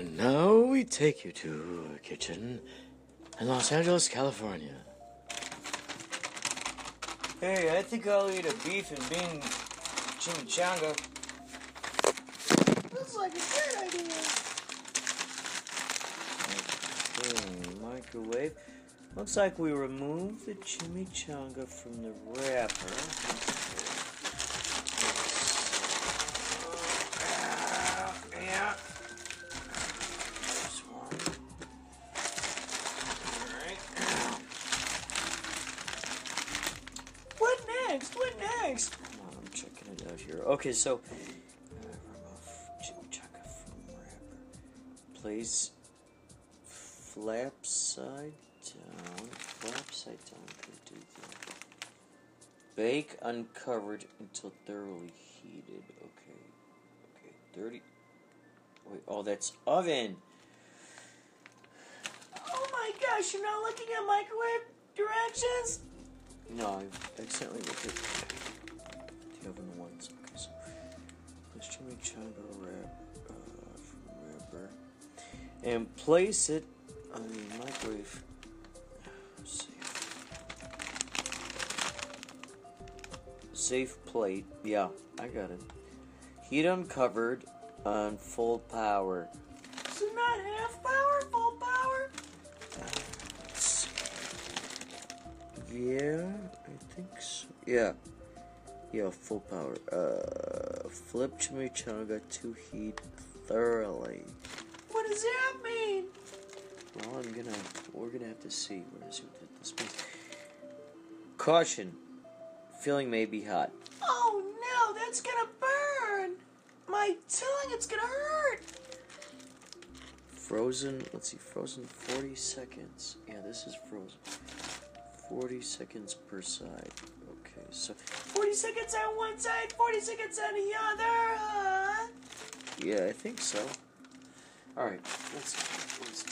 And now we take you to a kitchen in Los Angeles, California. Hey, I think I'll eat a beef and bean chimichanga. Looks like a great idea. Okay, microwave. Looks like we removed the chimichanga from the wrapper. Okay, so uh. Place flap side down. Flap side down. Do that. Bake uncovered until thoroughly heated. Okay. Okay. Thirty. Wait. Oh, that's oven. Oh my gosh, you're not looking at microwave directions? No, I accidentally looked at wrap uh, wrapper and place it on the microwave. See. Safe plate. Yeah, I got it. Heat uncovered on full power. So not half power, full power? Yeah, I think so. Yeah. Yeah, full power. Uh, flip chimichanga to heat thoroughly. What does that mean? Well, I'm gonna. We're gonna have to see. What is it? This means. Caution. Feeling may be hot. Oh no, that's gonna burn. My tongue, it's gonna hurt. Frozen. Let's see. Frozen 40 seconds. Yeah, this is frozen. 40 seconds per side. So 40 seconds on one side, 40 seconds on the other, huh? yeah, I think so. All right, let's let's.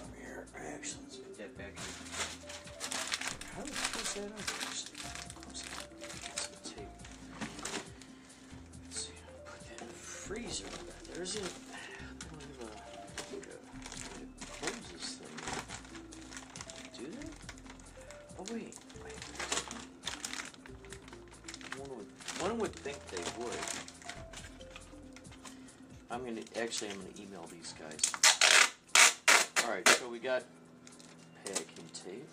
Over here, actually, let's put that back. in. How do we close that up? Actually, close. Get some tape. Let's see. Put that in the freezer. There's a. I don't have a. like a- way to close this thing. Do that? Oh wait. One would, one would think they would. I'm gonna actually I'm gonna email these guys. All right, so we got packing tape.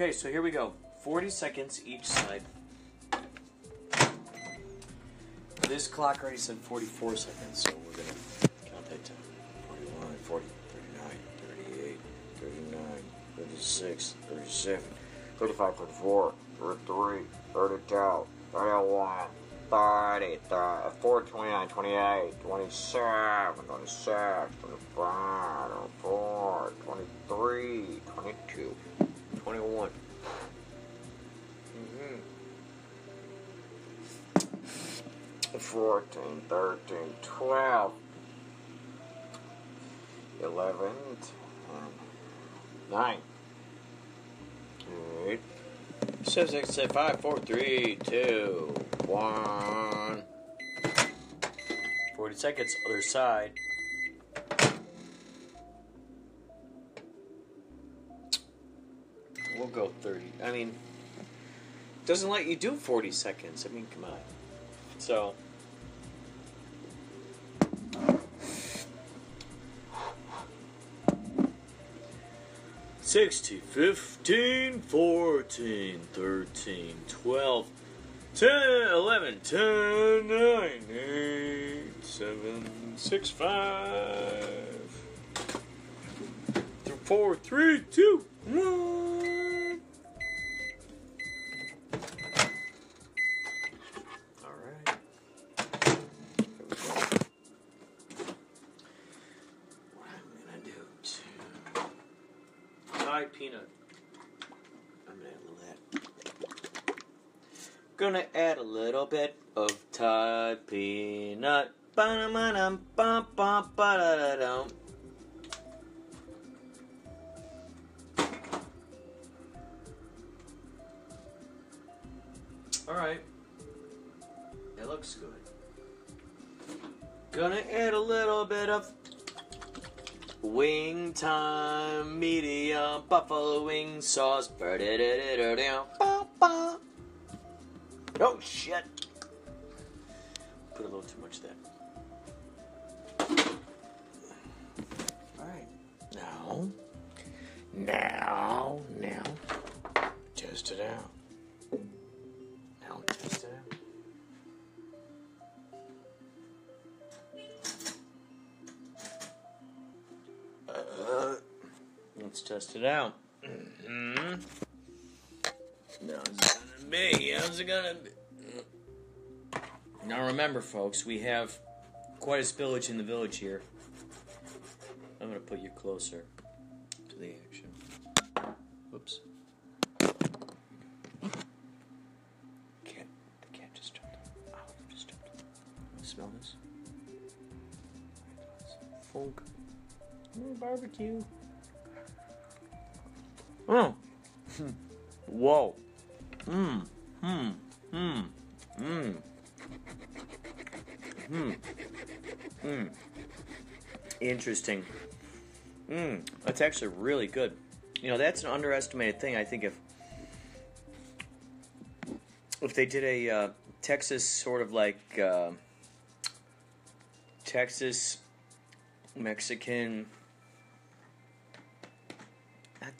Okay, so here we go. 40 seconds each side. This clock already said 44 seconds, so we're going to count that down. 41, 40, 39, 38, 39, 36, 37, 35, 34, 33, 32, 31, 30, 34, 29, 28, 27, 26, 25, 24, 23, 22, 14, 13, 12, 11, 10, 9, 8, 7, 6, 7, 5, 4, 3, 2, 1. 40 seconds, other side. We'll go 30. I mean, doesn't let you do 40 seconds. I mean, come on. So. 60, 15, 14, 13, 12, 10, 11, 10, 9, 8, 7, 6, 5, 4, 3, 2, 1. Alright. It looks good. Gonna add a little bit of wing time medium buffalo wing sauce. Oh shit! Put a little too much there. Alright. Now. Now. Test it out. hmm How's it gonna be? How's it gonna be? Now remember, folks, we have quite a spillage in the village here. I'm gonna put you closer to the action. Whoops. Cat, the cat just just. Smell this? Funk. Mm, barbecue. Oh. Whoa. Mmm. Hmm. Hmm. Mmm. Hmm. Hmm. Interesting. Mmm. That's actually really good. You know, that's an underestimated thing. I think if if they did a uh, Texas sort of like uh, Texas Mexican.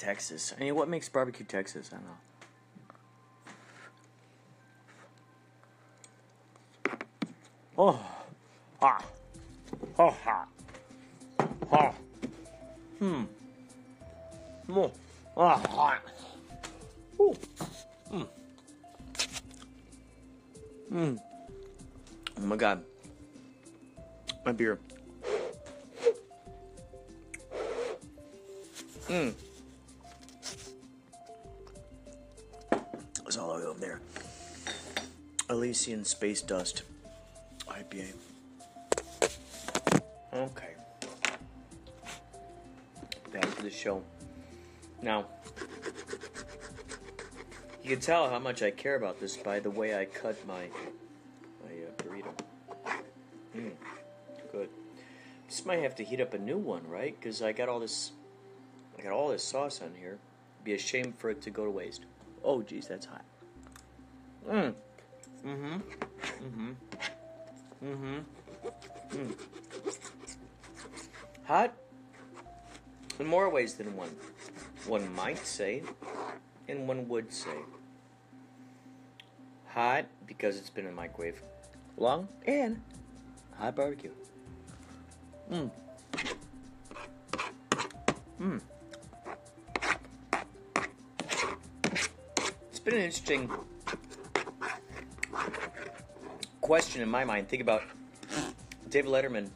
Texas. I mean, what makes barbecue Texas? I don't know. Oh, ah, oh, ha, ha, hmm, oh, ah, hot. Ooh, hmm, hmm. Oh my God, my beer. Hmm. It's all the way over there. Elysian Space Dust IPA. Okay. Back to the show. Now, you can tell how much I care about this by the way I cut my my uh, burrito. Mm, good. Just might have to heat up a new one, right? Because I got all this, I got all this sauce on here. It'd Be a shame for it to go to waste. Oh, geez, that's hot. Mm. Mm-hmm. Mm-hmm. Mm-hmm. Mm. Hot in more ways than one. One might say, and one would say. Hot because it's been in the microwave long, and hot barbecue. Mmm. Mmm. Been an interesting question in my mind. Think about David Letterman.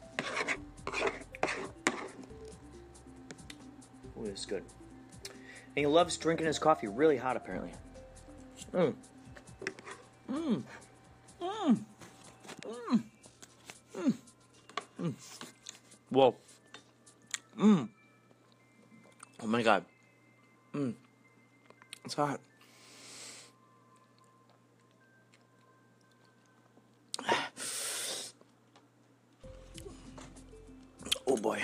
Ooh, this is good. And he loves drinking his coffee really hot, apparently. Mmm. Mmm. Mmm. Mmm. Mmm. Mmm. Whoa. Mmm. Oh my god. Mmm. It's hot. Boy.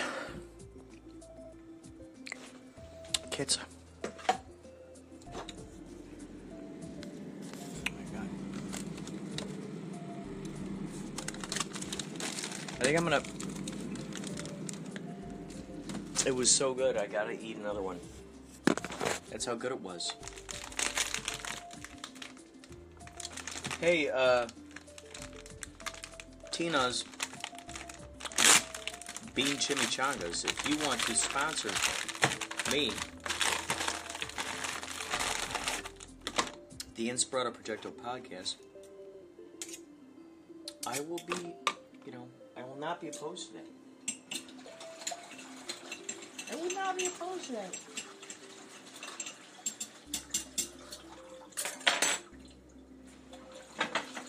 Kids. Oh. I think I'm gonna. It was so good, I gotta eat another one. That's how good it was. Hey, uh. Tina's Bean Chimichangas. If you want to sponsor me, the Inspirato Projecto podcast, I will be, you know, I will not be opposed to that. I will not be opposed to that.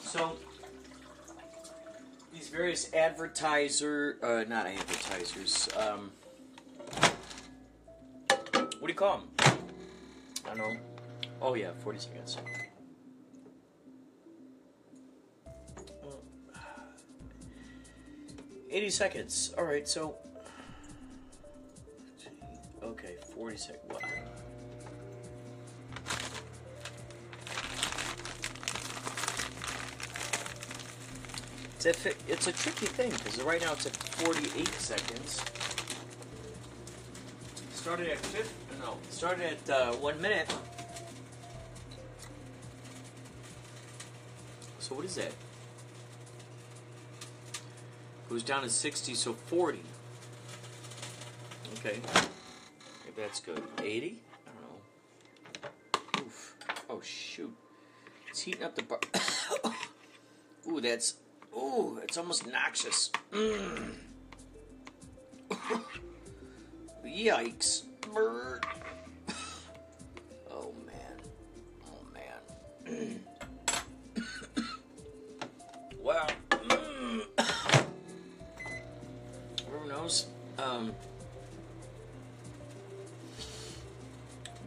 So various advertiser, uh, not advertisers. Um, what do you call them? I don't know. Oh yeah, forty seconds. Eighty seconds. All right, so okay, forty seconds. It's a, it's a tricky thing because right now it's at 48 seconds. Started at fifth, no, started at uh, one minute. So what is that? Goes down to 60, so 40. Okay, maybe that's good. 80? I don't know. Oof. Oh shoot! It's heating up the bar. Ooh, that's Ooh, it's almost noxious. Mm. Yikes. Brr. Oh man. Oh man. wow. Mm. Who knows? Um,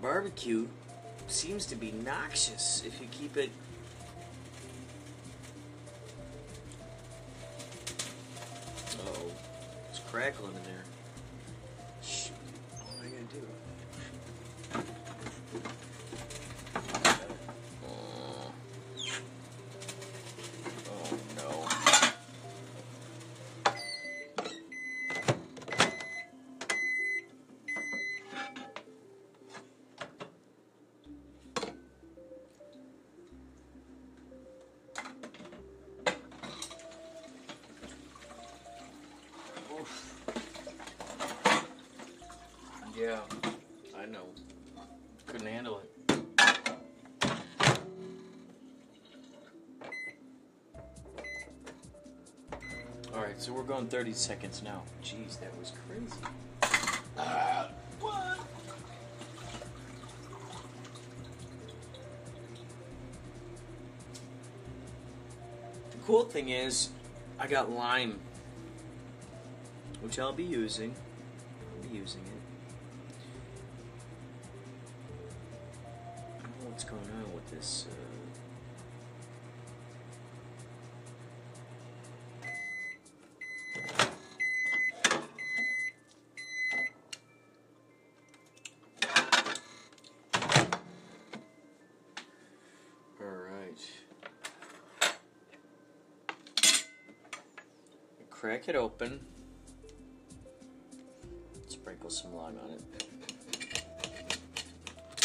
barbecue seems to be noxious if you keep it crackling in there. Yeah, I know. Couldn't handle it. Alright, so we're going 30 seconds now. Jeez, that was crazy. Ah, what? The cool thing is, I got lime which I'll be using. Crack it open sprinkle some lime on it.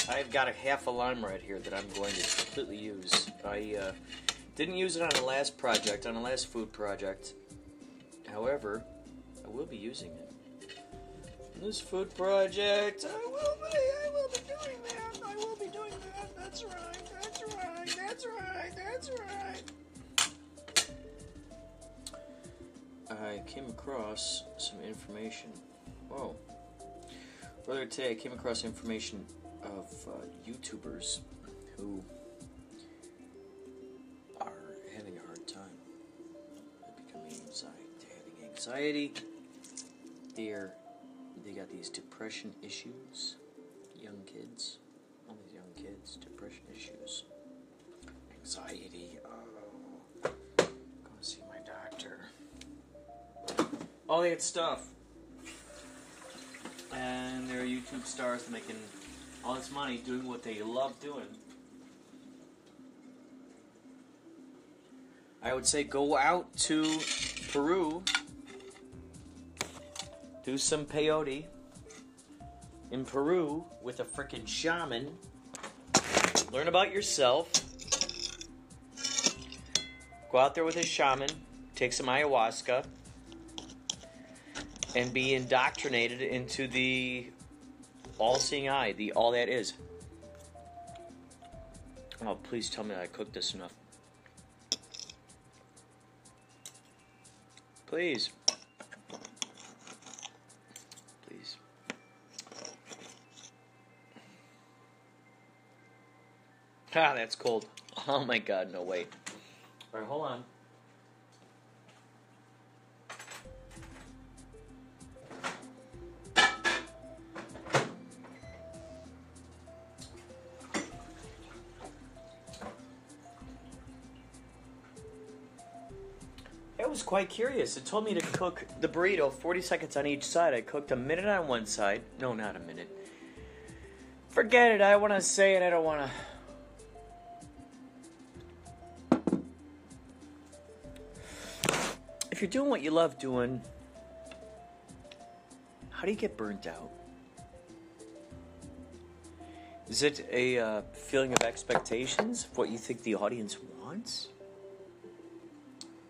I've got a half a lime right here that I'm going to completely use. I uh, didn't use it on the last project, on the last food project. However, I will be using it. In this food project, I will be, I came across some information. Whoa. Earlier today, I came across information of uh, YouTubers who are having a hard time. They're becoming anxiety, having anxiety. They're they got these depression issues. Young kids, all these young kids, depression issues, anxiety. Oh, All that stuff. And they're YouTube stars making all this money doing what they love doing. I would say go out to Peru, do some peyote in Peru with a freaking shaman, learn about yourself, go out there with a shaman, take some ayahuasca and be indoctrinated into the all-seeing eye, the all that is. Oh, please tell me I cooked this enough. Please. Please. Ah, that's cold. Oh my god, no way. All right, hold on. Quite curious. It told me to cook the burrito 40 seconds on each side. I cooked a minute on one side. No, not a minute. Forget it. I want to say it. I don't want to. If you're doing what you love doing, how do you get burnt out? Is it a uh, feeling of expectations of what you think the audience wants?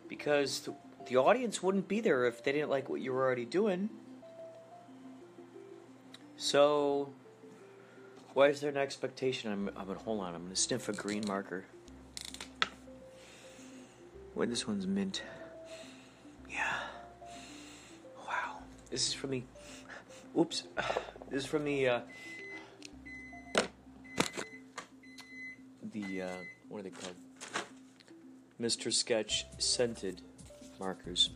Because the, the audience wouldn't be there if they didn't like what you were already doing. So, why is there an expectation? I'm, I'm gonna hold on. I'm gonna sniff a green marker. Wait, this one's mint. Yeah. Wow. This is from the. Oops. This is from the. Uh, the uh, what are they called? Mr. Sketch scented markers.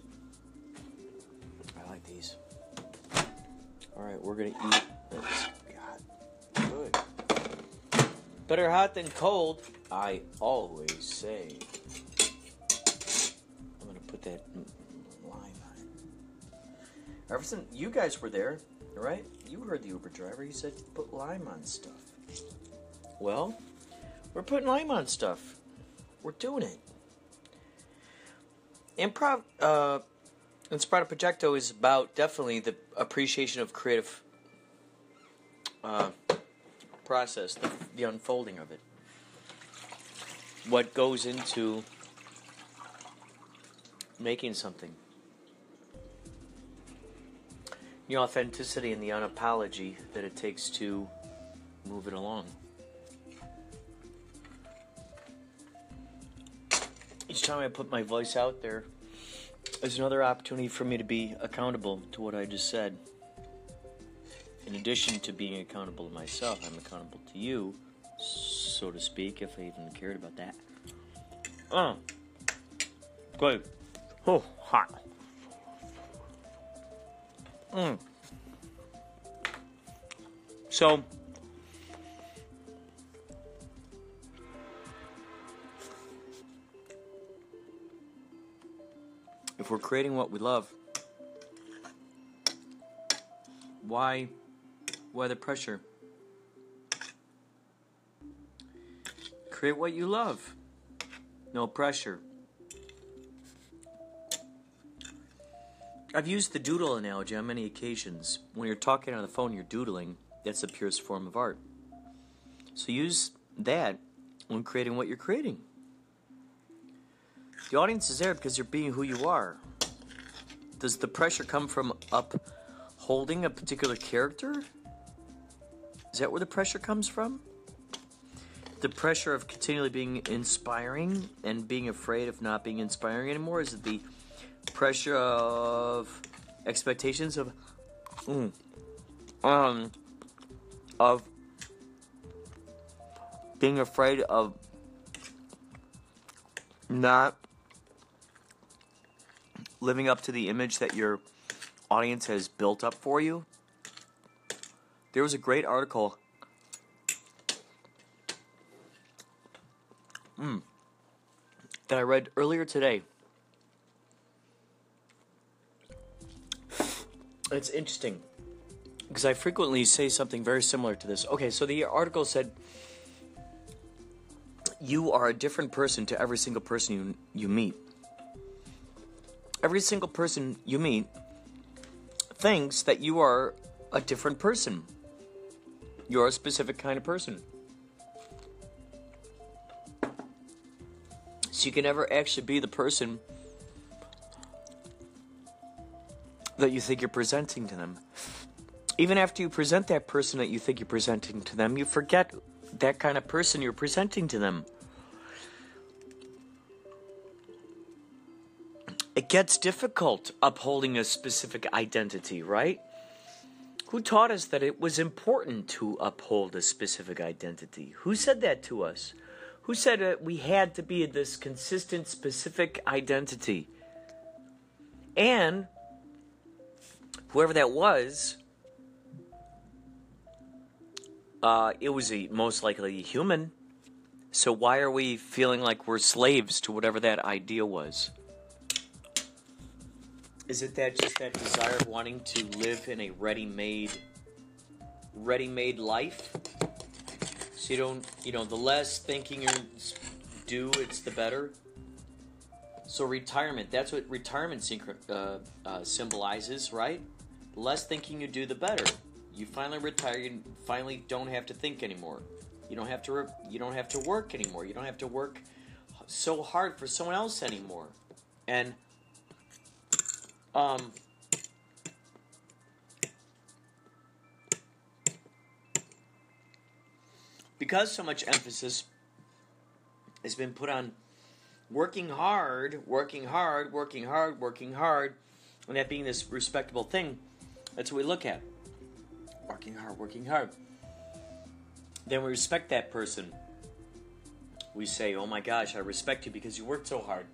I like these. All right, we're gonna eat this. God, good. Better hot than cold. I always say. I'm gonna put that lime on it. Ever since you guys were there, right? You heard the Uber driver. He said put lime on stuff. Well, we're putting lime on stuff. We're doing it. Improv, uh, Inspirato Projecto is about definitely the appreciation of creative uh, process, the, the unfolding of it. What goes into making something. The authenticity and the unapology that it takes to move it along. Each time I put my voice out there is another opportunity for me to be accountable to what I just said. In addition to being accountable to myself, I'm accountable to you, so to speak, if I even cared about that. Oh, good. Oh, hot. Mm. So, if we're creating what we love, why why the pressure? Create what you love. No pressure. I've used the doodle analogy on many occasions. When you're talking on the phone, you're doodling. That's the purest form of art. So use that when creating what you're creating. The audience is there because you're being who you are. Does the pressure come from upholding a particular character? Is that where the pressure comes from? The pressure of continually being inspiring and being afraid of not being inspiring anymore? Is it the pressure of expectations of mm, um of being afraid of not living up to the image that your audience has built up for you. There was a great article mm, that I read earlier today. It's interesting because I frequently say something very similar to this. Okay, so the article said you are a different person to every single person you, you meet every single person you meet thinks that you are a different person. You're a specific kind of person. So you can never actually be the person that you think you're presenting to them. Even after you present that person that you think you're presenting to them, you forget that kind of person you're presenting to them. It gets difficult upholding a specific identity, right? Who taught us that it was important to uphold a specific identity? Who said that to us? Who said that we had to be this consistent, specific identity? And whoever that was, uh, it was a, most likely a human. So why are we feeling like we're slaves to whatever that idea was? Is it that just that desire of wanting to live in a ready-made, ready-made life? So you don't, you know, the less thinking you do, it's the better. So retirement, that's what retirement synchro- uh, uh, symbolizes, right? The less thinking you do, the better. You finally retire. You finally don't have to think anymore. You don't have to. Re- you don't have to work anymore. You don't have to work so hard for someone else anymore. And um, because so much emphasis has been put on working hard, working hard, working hard, working hard, and that being this respectable thing, that's what we look at. Working hard, working hard. Then we respect that person. We say, oh my gosh, I respect you because you worked so hard.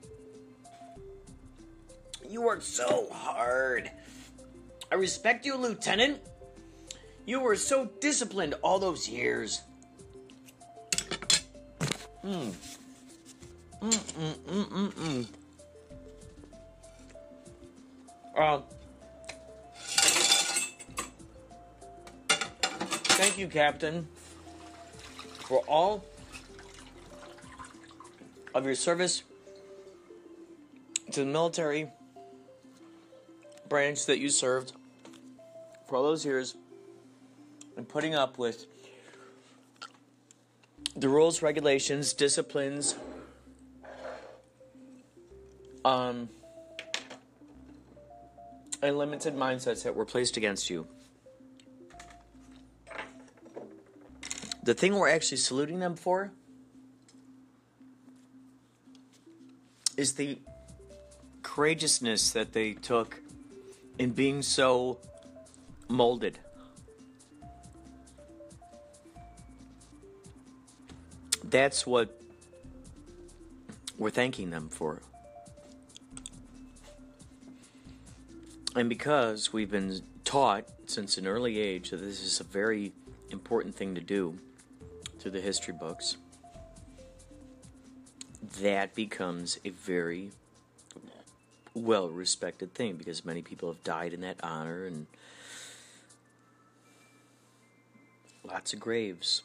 You worked so hard. I respect you, Lieutenant. You were so disciplined all those years. Mm. Mm, mm, mm, mm, mm. Uh, thank you, Captain, for all of your service to the military branch that you served for all those years and putting up with the rules, regulations, disciplines, um, and limited mindsets that were placed against you. The thing we're actually saluting them for is the courageousness that they took in being so molded. That's what we're thanking them for. And because we've been taught since an early age that this is a very important thing to do through the history books, that becomes a very well respected thing because many people have died in that honor and lots of graves.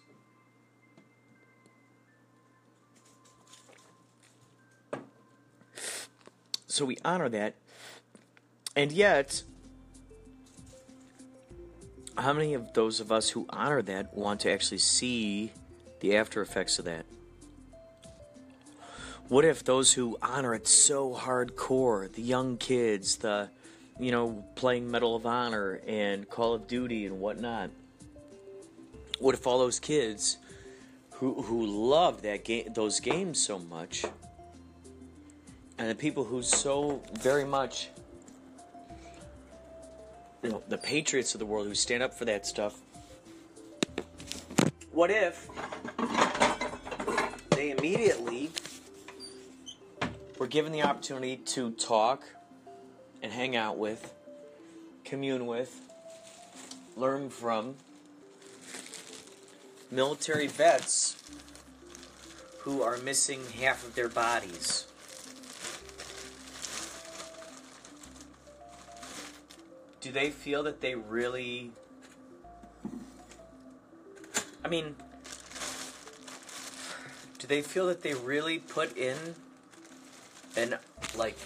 So we honor that. And yet, how many of those of us who honor that want to actually see the after effects of that? What if those who honor it so hardcore, the young kids, the, you know, playing Medal of Honor and Call of Duty and whatnot, what if all those kids who who love that game, those games so much, and the people who so very much, you know, the patriots of the world who stand up for that stuff, what if they immediately were given the opportunity to talk and hang out with, commune with, learn from military vets who are missing half of their bodies. Do they feel that they really. I mean, do they feel that they really put in and like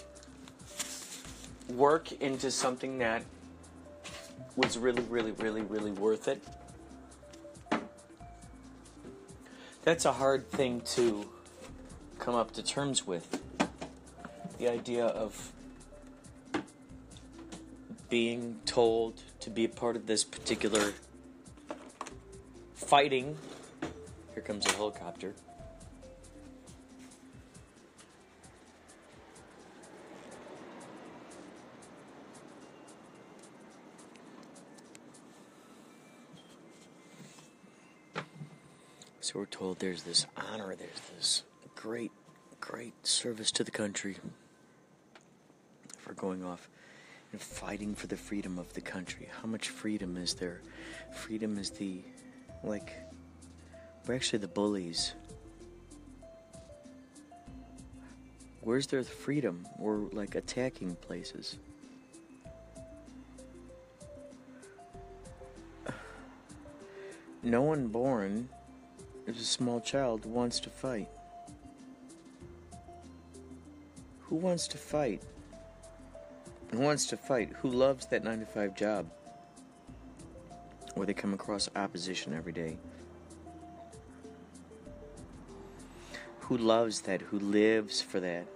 work into something that was really, really, really, really worth it. That's a hard thing to come up to terms with. The idea of being told to be a part of this particular fighting. Here comes a helicopter. So we're told there's this honor, there's this great, great service to the country for going off and fighting for the freedom of the country. How much freedom is there? Freedom is the, like, we're actually the bullies. Where's their freedom? We're like attacking places. No one born as a small child wants to fight. Who wants to fight? Who wants to fight? Who loves that 9 to 5 job? Where they come across opposition every day. Who loves that? Who lives for that?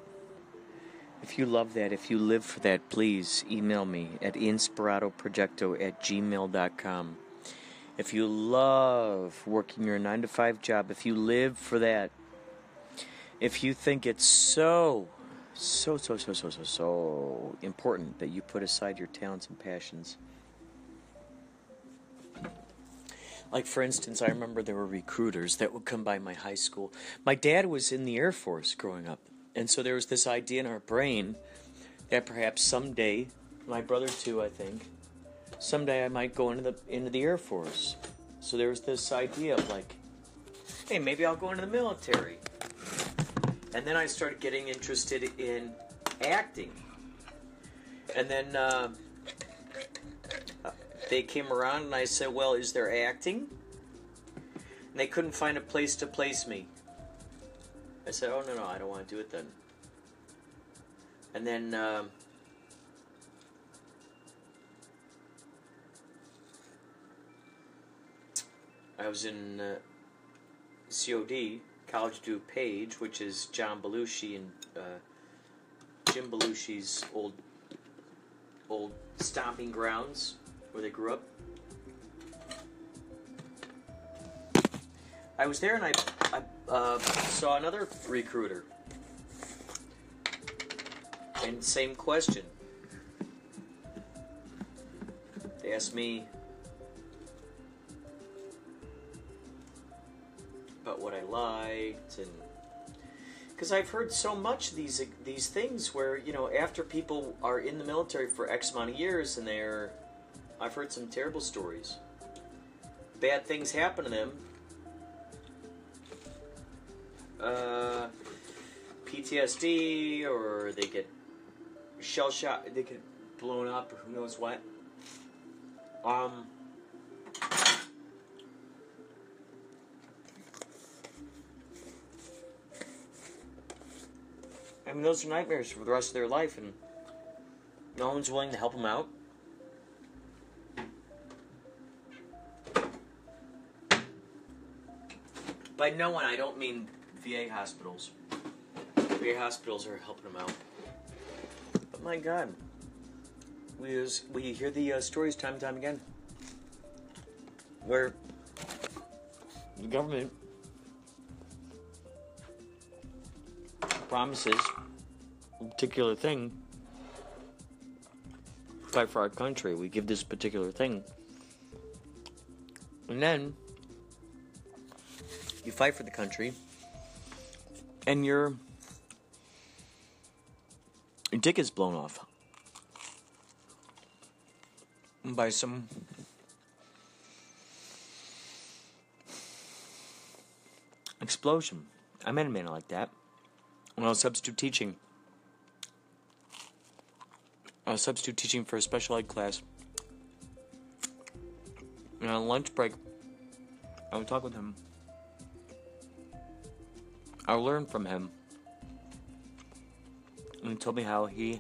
If you love that, if you live for that, please email me at inspiratoprojecto at gmail.com. If you love working your 9 to 5 job, if you live for that, if you think it's so, so, so, so, so, so, so important that you put aside your talents and passions. Like, for instance, I remember there were recruiters that would come by my high school. My dad was in the Air Force growing up, and so there was this idea in our brain that perhaps someday, my brother too, I think, someday I might go into the into the Air Force. So there was this idea of like, hey, maybe I'll go into the military. And then I started getting interested in acting. And then uh, they came around and I said, well, is there acting? And they couldn't find a place to place me. I said, oh, no, no, I don't want to do it then. And then. Uh, I was in uh, COD, College Du Page, which is John Belushi and uh, Jim Belushi's old old stomping grounds where they grew up. I was there and I, I uh, saw another recruiter. And same question. They asked me about what I liked and because I've heard so much these these things where you know after people are in the military for X amount of years and they're I've heard some terrible stories. Bad things happen to them. Uh, PTSD or they get shell shot, they get blown up or who knows what. Um, I mean, those are nightmares for the rest of their life, and no one's willing to help them out. By no one, I don't mean VA hospitals. VA hospitals are helping them out. But my God, we we hear the uh, stories time and time again, where the government promises a particular thing. Fight for our country. We give this particular thing. And then you fight for the country. And your dick is blown off by some explosion. I met a man like that when I was substitute teaching. I was substitute teaching for a special ed class. And on lunch break, I would talk with him. I learned from him. And he told me how he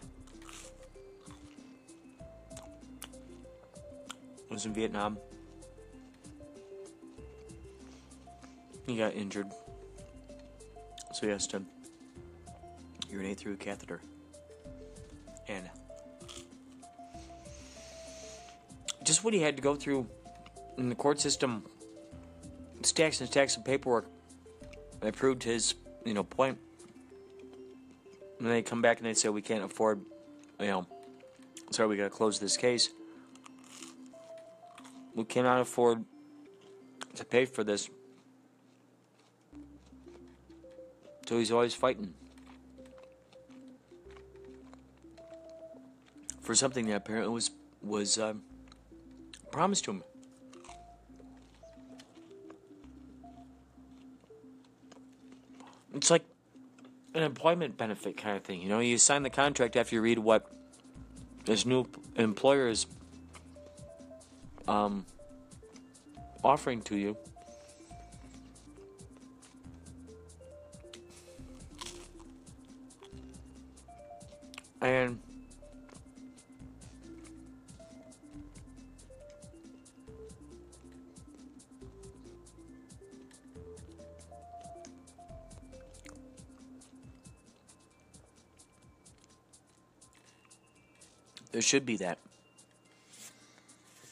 was in Vietnam. He got injured. So he has to urinate through a catheter. And just what he had to go through in the court system, stacks and stacks of paperwork that proved his, you know, point. And they come back and they say we can't afford, you know, sorry, we got to close this case. We cannot afford to pay for this. So he's always fighting for something that apparently was was um, promised to him. It's like an employment benefit kind of thing. You know, you sign the contract after you read what this new employer is um, offering to you. Should be that.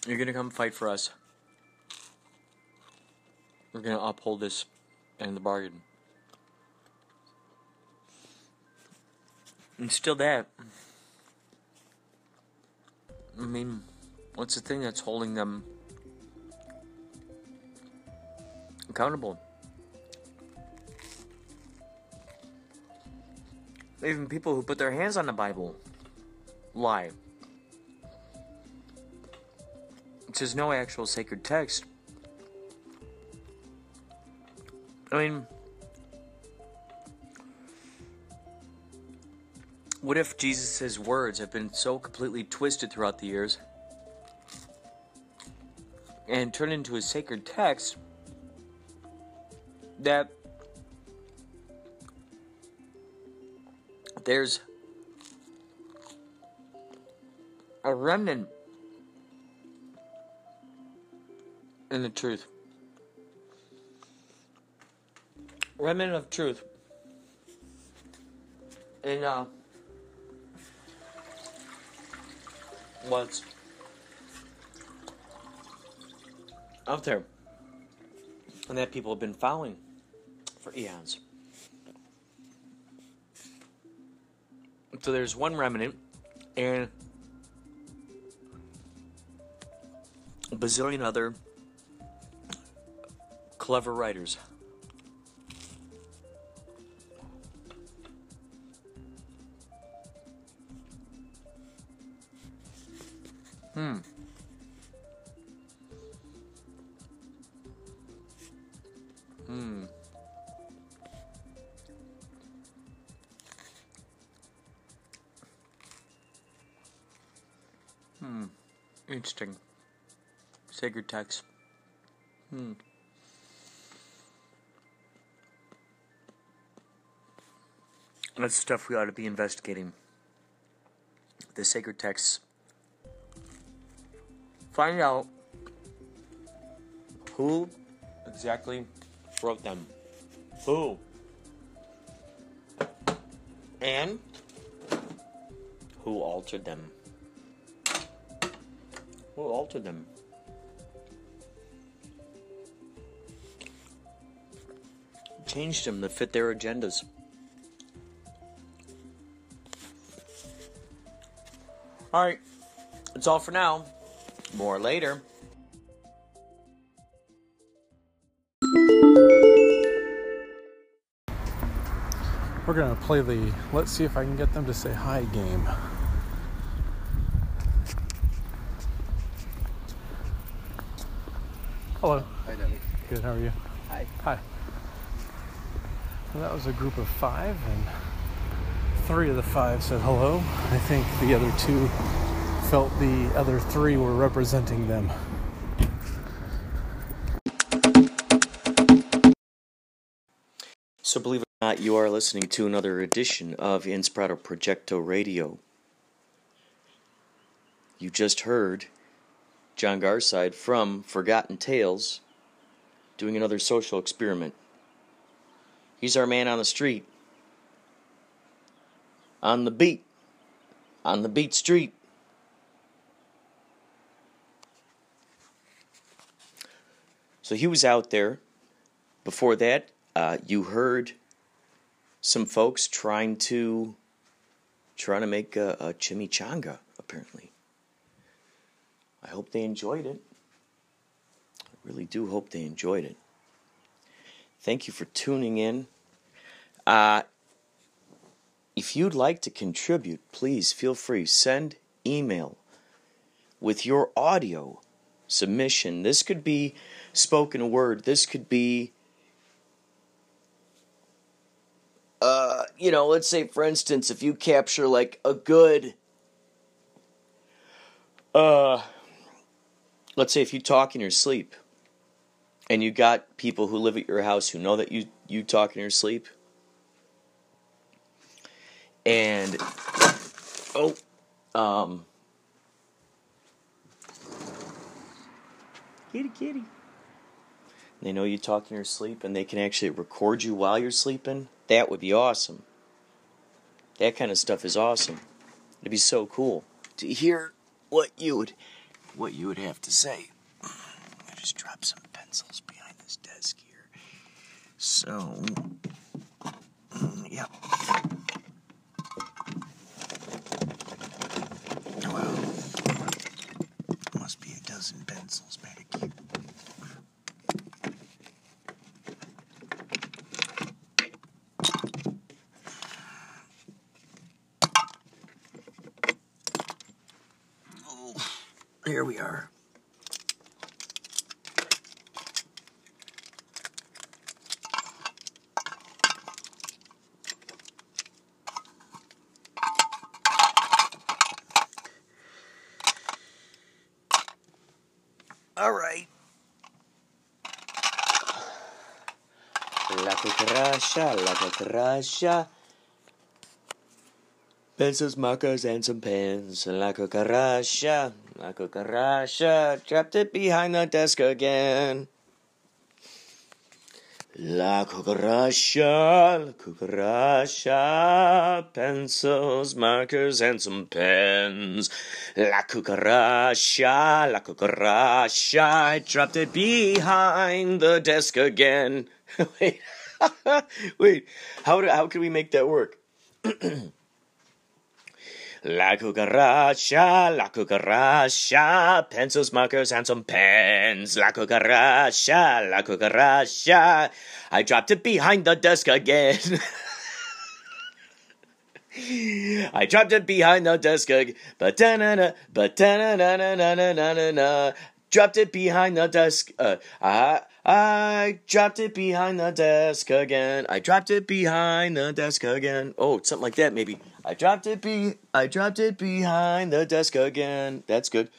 You're going to come fight for us. We're going to uphold this and the bargain. And still that. I mean, what's the thing that's holding them accountable? Even people who put their hands on the Bible lie. There's no actual sacred text. I mean, what if Jesus' words have been so completely twisted throughout the years and turned into a sacred text that there's a remnant in the truth. Remnant of truth. And uh what's out there. And that people have been following for eons. So there's one remnant and a bazillion other clever writers. Hmm. Hmm. Hmm. Interesting. Sacred text. That's stuff we ought to be investigating. The sacred texts. Find out who exactly wrote them. Who? And who altered them. Who altered them? Changed them to fit their agendas. All right, that's all for now. More later. We're gonna play the let's see if I can get them to say hi game. Hello. Hi, Denny. Good, how are you? Hi. Hi. Well, that was a group of five, and three of the five said hello. I think the other two felt the other three were representing them. So, believe it or not, you are listening to another edition of Inspirato Projecto Radio. You just heard John Garside from Forgotten Tales doing another social experiment. He's our man on the street, on the beat, on the beat street. So he was out there. Before that, uh, you heard some folks trying to trying to make a, a chimichanga. Apparently, I hope they enjoyed it. I really do hope they enjoyed it. Thank you for tuning in. Uh, if you'd like to contribute, please feel free. Send email with your audio submission. This could be spoken word. This could be, uh, you know, let's say, for instance, if you capture like a good, uh, let's say if you talk in your sleep and you got people who live at your house who know that you, you talk in your sleep and oh um kitty kitty. they know you talk in your sleep and they can actually record you while you're sleeping. That would be awesome. That kind of stuff is awesome. It'd be so cool to hear what you would what you would have to say. I just dropped some pencils behind this desk here. So yeah markers and pencils back. Oh, there we are. La cucaracha, la. Pencils, markers, and some pens. La cucaracha, la cucaracha. Trapped it behind the desk again. La cucaracha, la cucaracha, pencils, markers, and some pens. La cucaracha, la cucaracha, I dropped it behind the desk again. Wait, Wait, how do, how can we make that work? La cucaracha, la cucaracha, pencils, markers, and some pens. La cucaracha, la cucaracha. I dropped it behind the desk again. I dropped it behind the desk again. But da na na, but na na na na na na na. Dropped it behind the desk. Uh, uh, I dropped it behind the desk again. I dropped it behind the desk again. Oh, something like that maybe. I dropped it be I dropped it behind the desk again. That's good.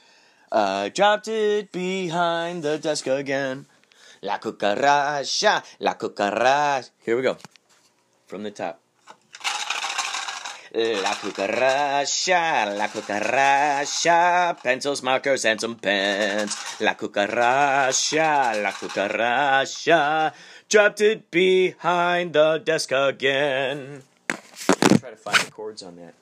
I dropped it behind the desk again. La cucaracha, la cucaracha. Here we go. From the top. La cucaracha, la cucaracha, pencils, markers, and some pens. La cucaracha, la cucaracha, dropped it behind the desk again. Try to find the chords on that.